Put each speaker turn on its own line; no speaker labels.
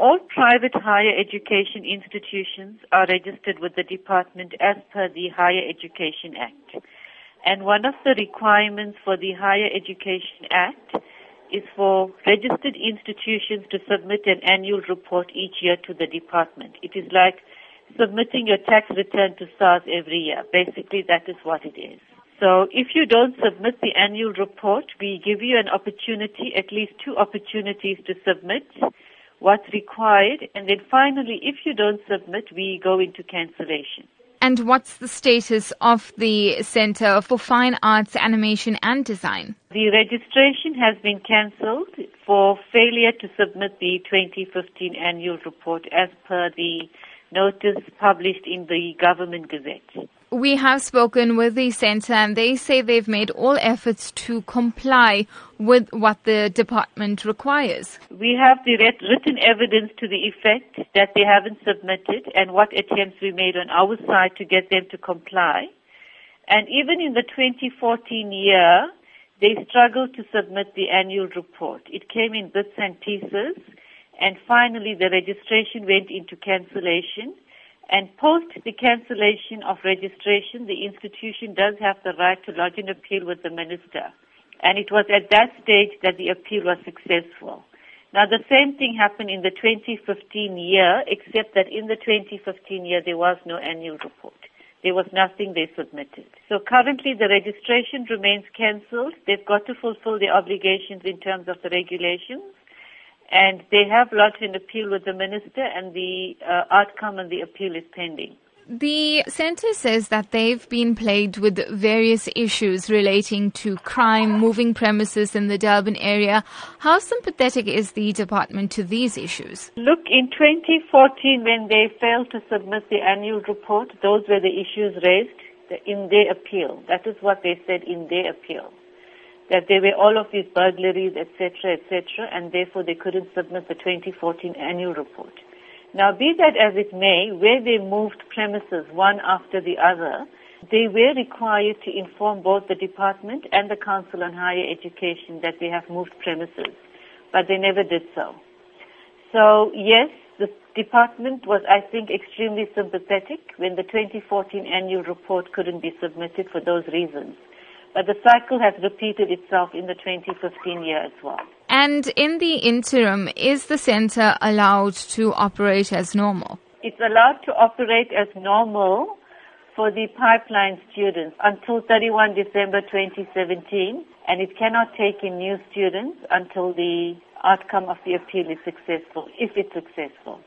all private higher education institutions are registered with the department as per the Higher Education Act. And one of the requirements for the Higher Education Act is for registered institutions to submit an annual report each year to the department. It is like submitting your tax return to SARS every year. Basically, that is what it is. So if you don't submit the annual report, we give you an opportunity, at least two opportunities to submit what's required. And then finally, if you don't submit, we go into cancellation.
And what's the status of the Center for Fine Arts, Animation and Design?
The registration has been cancelled for failure to submit the 2015 annual report as per the notice published in the Government Gazette.
We have spoken with the centre and they say they've made all efforts to comply with what the department requires.
We have the written evidence to the effect that they haven't submitted and what attempts we made on our side to get them to comply. And even in the 2014 year, they struggled to submit the annual report. It came in bits and pieces and finally the registration went into cancellation and post the cancellation of registration, the institution does have the right to lodge an appeal with the minister. And it was at that stage that the appeal was successful. Now the same thing happened in the 2015 year, except that in the 2015 year there was no annual report. There was nothing they submitted. So currently the registration remains cancelled. They've got to fulfill their obligations in terms of the regulations and they have lodged an appeal with the minister, and the uh, outcome of the appeal is pending.
The centre says that they've been plagued with various issues relating to crime, moving premises in the Durban area. How sympathetic is the department to these issues?
Look, in 2014, when they failed to submit the annual report, those were the issues raised in their appeal. That is what they said in their appeal that there were all of these burglaries, etc., etc., and therefore they couldn't submit the 2014 annual report. Now, be that as it may, where they moved premises one after the other, they were required to inform both the department and the Council on Higher Education that they have moved premises, but they never did so. So, yes, the department was, I think, extremely sympathetic when the 2014 annual report couldn't be submitted for those reasons. But the cycle has repeated itself in the 2015 year as well.
And in the interim, is the center allowed to operate as normal?
It's allowed to operate as normal for the pipeline students until 31 December 2017, and it cannot take in new students until the outcome of the appeal is successful, if it's successful.